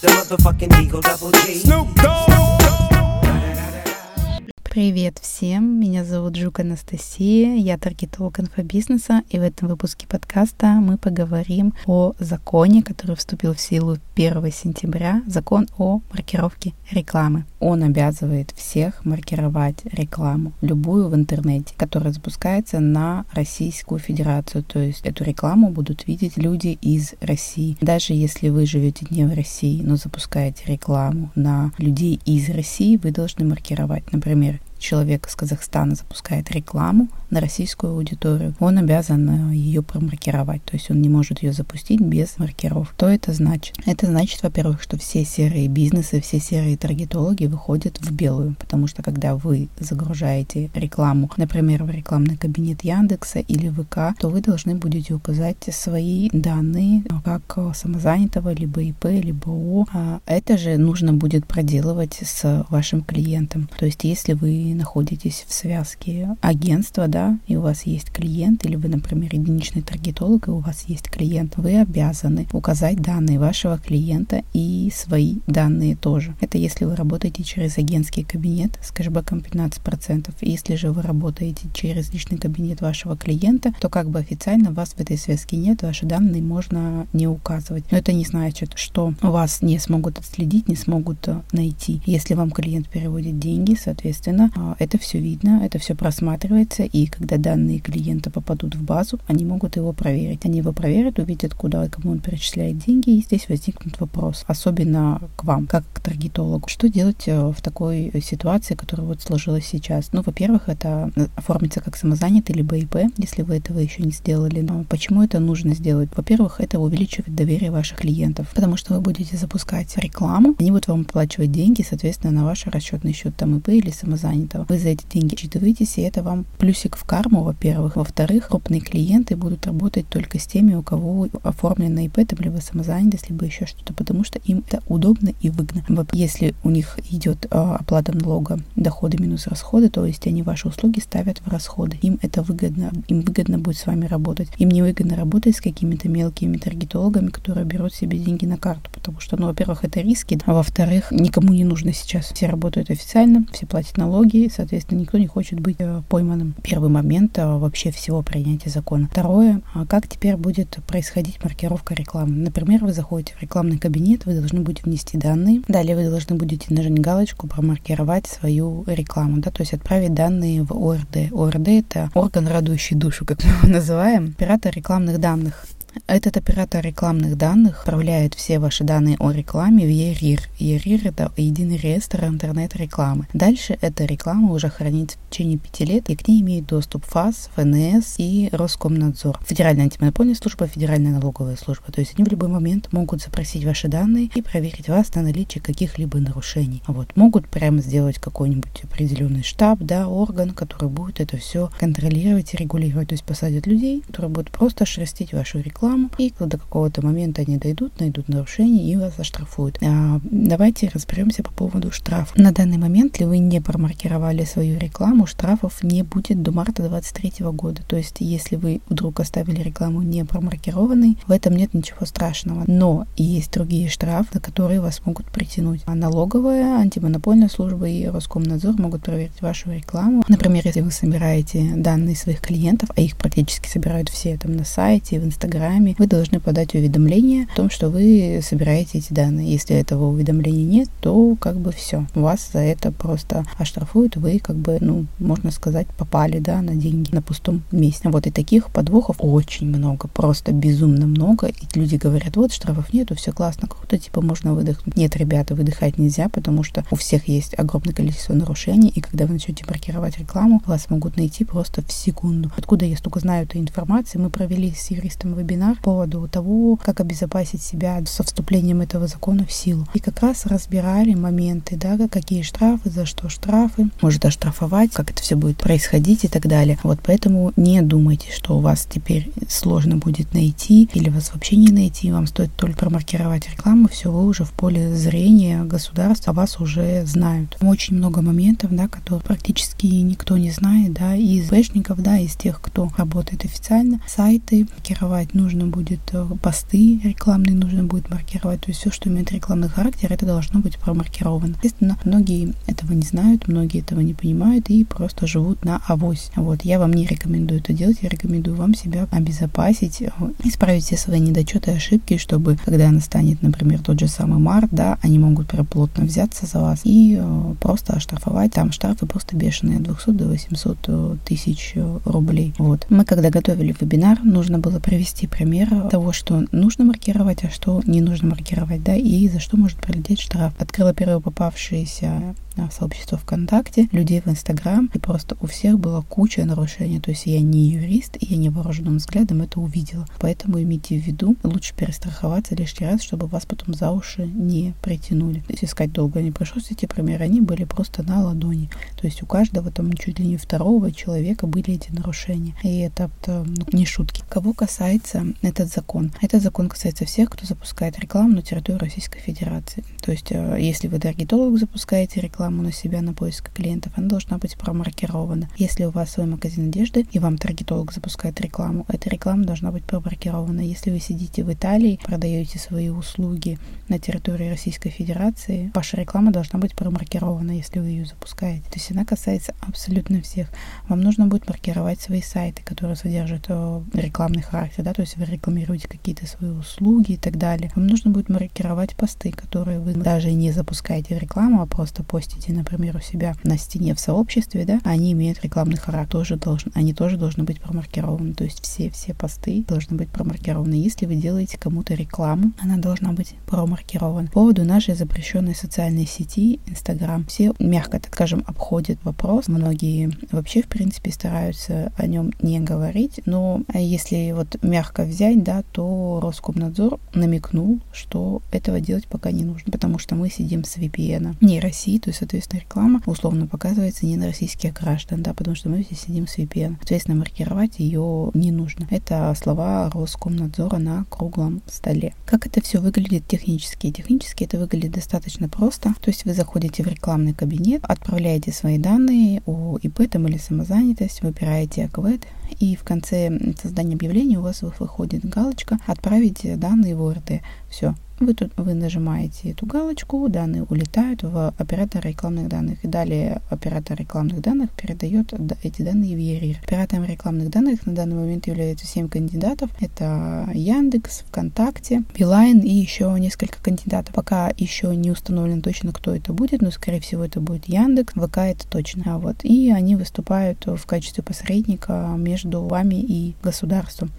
the motherfucking Eagle Double G. Snoop Привет всем, меня зовут Жук Анастасия, я таргетолог инфобизнеса, и в этом выпуске подкаста мы поговорим о законе, который вступил в силу 1 сентября, закон о маркировке рекламы. Он обязывает всех маркировать рекламу, любую в интернете, которая запускается на Российскую Федерацию, то есть эту рекламу будут видеть люди из России. Даже если вы живете не в России, но запускаете рекламу на людей из России, вы должны маркировать, например, человек из Казахстана запускает рекламу на российскую аудиторию, он обязан э, ее промаркировать. То есть он не может ее запустить без маркировок. Что это значит? Это значит, во-первых, что все серые бизнесы, все серые таргетологи выходят в белую, потому что когда вы загружаете рекламу, например, в рекламный кабинет Яндекса или ВК, то вы должны будете указать свои данные, как самозанятого, либо ИП, либо ООО. А это же нужно будет проделывать с вашим клиентом. То есть если вы находитесь в связке агентства, да, и у вас есть клиент, или вы, например, единичный таргетолог, и у вас есть клиент, вы обязаны указать данные вашего клиента и свои данные тоже. Это если вы работаете через агентский кабинет с кэшбэком 15%. Если же вы работаете через личный кабинет вашего клиента, то как бы официально вас в этой связке нет, ваши данные можно не указывать. Но это не значит, что вас не смогут отследить, не смогут э, найти. Если вам клиент переводит деньги, соответственно, а, это все видно, это все просматривается, и когда данные клиента попадут в базу, они могут его проверить. Они его проверят, увидят, куда и кому он перечисляет деньги, и здесь возникнет вопрос, особенно к вам, как к таргетологу. Что делать э, в такой ситуации, которая вот сложилась сейчас? Ну, во-первых, это оформиться как самозанятый либо ИП, если вы этого еще не сделали. Но почему это нужно сделать? Во-первых, это увеличивает доверие ваших клиентов, потому что вы будете запускать рекламу, они будут вам оплачивать деньги, соответственно, на ваш расчетный счет там ИП или самозанятый этого. Вы за эти деньги отчитываетесь, и это вам плюсик в карму, во-первых. Во-вторых, крупные клиенты будут работать только с теми, у кого оформлено ИП, там, либо самозанятость, либо еще что-то, потому что им это удобно и выгодно. Если у них идет а, оплата налога, доходы минус расходы, то есть они ваши услуги ставят в расходы. Им это выгодно, им выгодно будет с вами работать. Им не выгодно работать с какими-то мелкими таргетологами, которые берут себе деньги на карту, потому что, ну, во-первых, это риски, а во-вторых, никому не нужно сейчас. Все работают официально, все платят налоги, соответственно, никто не хочет быть э, пойманным. Первый момент э, вообще всего принятия закона. Второе, а как теперь будет происходить маркировка рекламы. Например, вы заходите в рекламный кабинет, вы должны будете внести данные. Далее вы должны будете нажать галочку, промаркировать свою рекламу, да, то есть отправить данные в ОРД. ОРД — это орган, радующий душу, как мы его называем, оператор рекламных данных. Этот оператор рекламных данных отправляет все ваши данные о рекламе в ЕРИР. ЕРИР – это единый реестр интернет-рекламы. Дальше эта реклама уже хранится в течение пяти лет, и к ней имеют доступ ФАС, ФНС и Роскомнадзор. Федеральная антимонопольная служба, Федеральная налоговая служба. То есть они в любой момент могут запросить ваши данные и проверить вас на наличие каких-либо нарушений. Вот. Могут прямо сделать какой-нибудь определенный штаб, да, орган, который будет это все контролировать и регулировать. То есть посадят людей, которые будут просто шерстить вашу рекламу рекламу, и до какого-то момента они дойдут, найдут нарушение и вас оштрафуют. А, давайте разберемся по поводу штрафа. На данный момент, если вы не промаркировали свою рекламу, штрафов не будет до марта 2023 года. То есть, если вы вдруг оставили рекламу не промаркированной, в этом нет ничего страшного. Но есть другие штрафы, за которые вас могут притянуть. А налоговая, антимонопольная служба и Роскомнадзор могут проверить вашу рекламу. Например, если вы собираете данные своих клиентов, а их практически собирают все там на сайте, в Инстаграме, Телеграме, вы должны подать уведомление о том, что вы собираете эти данные. Если этого уведомления нет, то как бы все. Вас за это просто оштрафуют, вы как бы, ну, можно сказать, попали, да, на деньги на пустом месте. Вот и таких подвохов очень много, просто безумно много. И люди говорят, вот штрафов нету, все классно, круто, типа можно выдохнуть. Нет, ребята, выдыхать нельзя, потому что у всех есть огромное количество нарушений, и когда вы начнете маркировать рекламу, вас могут найти просто в секунду. Откуда я столько знаю этой информации? Мы провели с юристом вебинар вебинар по поводу того, как обезопасить себя со вступлением этого закона в силу. И как раз разбирали моменты, да, какие штрафы, за что штрафы, может оштрафовать, как это все будет происходить и так далее. Вот поэтому не думайте, что у вас теперь сложно будет найти или вас вообще не найти, вам стоит только промаркировать рекламу, все, вы уже в поле зрения государства, вас уже знают. Очень много моментов, да, которые практически никто не знает, да, из бэшников, да, из тех, кто работает официально, сайты маркировать нужно нужно будет э, посты рекламные нужно будет маркировать. То есть все, что имеет рекламный характер, это должно быть промаркировано. Естественно, многие этого не знают, многие этого не понимают и просто живут на авось. Вот, я вам не рекомендую это делать, я рекомендую вам себя обезопасить, э, исправить все свои недочеты и ошибки, чтобы, когда настанет, например, тот же самый март, да, они могут прям плотно взяться за вас и э, просто оштрафовать. Там штрафы просто бешеные, от 200 до 800 э, тысяч рублей. Вот. Мы, когда готовили вебинар, нужно было привести пример того, что нужно маркировать, а что не нужно маркировать, да, и за что может прилететь штраф. Открыла первое попавшееся сообщество ВКонтакте, людей в Инстаграм, и просто у всех была куча нарушений. То есть я не юрист, и я невооруженным взглядом это увидела. Поэтому имейте в виду, лучше перестраховаться лишний раз, чтобы вас потом за уши не притянули. То есть искать долго не пришлось эти примеры, они были просто на ладони. То есть у каждого там чуть ли не второго человека были эти нарушения. И это, ну, не шутки. Кого касается этот закон? Этот закон касается всех, кто запускает рекламу на территории Российской Федерации. То есть э, если вы таргетолог запускаете рекламу, рекламу на себя на поиск клиентов, она должна быть промаркирована. Если у вас свой магазин одежды и вам таргетолог запускает рекламу, эта реклама должна быть промаркирована. Если вы сидите в Италии, продаете свои услуги на территории Российской Федерации, ваша реклама должна быть промаркирована, если вы ее запускаете. То есть она касается абсолютно всех. Вам нужно будет маркировать свои сайты, которые содержат э, рекламный характер, да, то есть вы рекламируете какие-то свои услуги и так далее. Вам нужно будет маркировать посты, которые вы даже не запускаете в рекламу, а просто постите постите, например, у себя на стене в сообществе, да, они имеют рекламный характер, тоже должен, они тоже должны быть промаркированы. То есть все, все посты должны быть промаркированы. Если вы делаете кому-то рекламу, она должна быть промаркирована. По поводу нашей запрещенной социальной сети Инстаграм, все мягко, так скажем, обходят вопрос. Многие вообще, в принципе, стараются о нем не говорить. Но если вот мягко взять, да, то Роскомнадзор намекнул, что этого делать пока не нужно, потому что мы сидим с VPN. Не России, то есть соответственно, реклама условно показывается не на российских граждан, да, потому что мы здесь сидим с VPN. Соответственно, маркировать ее не нужно. Это слова Роскомнадзора на круглом столе. Как это все выглядит технически? Технически это выглядит достаточно просто. То есть вы заходите в рекламный кабинет, отправляете свои данные о ИП там, или самозанятость, выбираете АКВЭД, и в конце создания объявления у вас выходит галочка «Отправить данные в ОРТ». Все, вы тут вы нажимаете эту галочку, данные улетают в оператор рекламных данных. И далее оператор рекламных данных передает эти данные в ЕРИР. Оператором рекламных данных на данный момент являются 7 кандидатов. Это Яндекс, ВКонтакте, Билайн и еще несколько кандидатов. Пока еще не установлено точно, кто это будет, но скорее всего это будет Яндекс, ВК это точно. А вот. И они выступают в качестве посредника между вами и государством.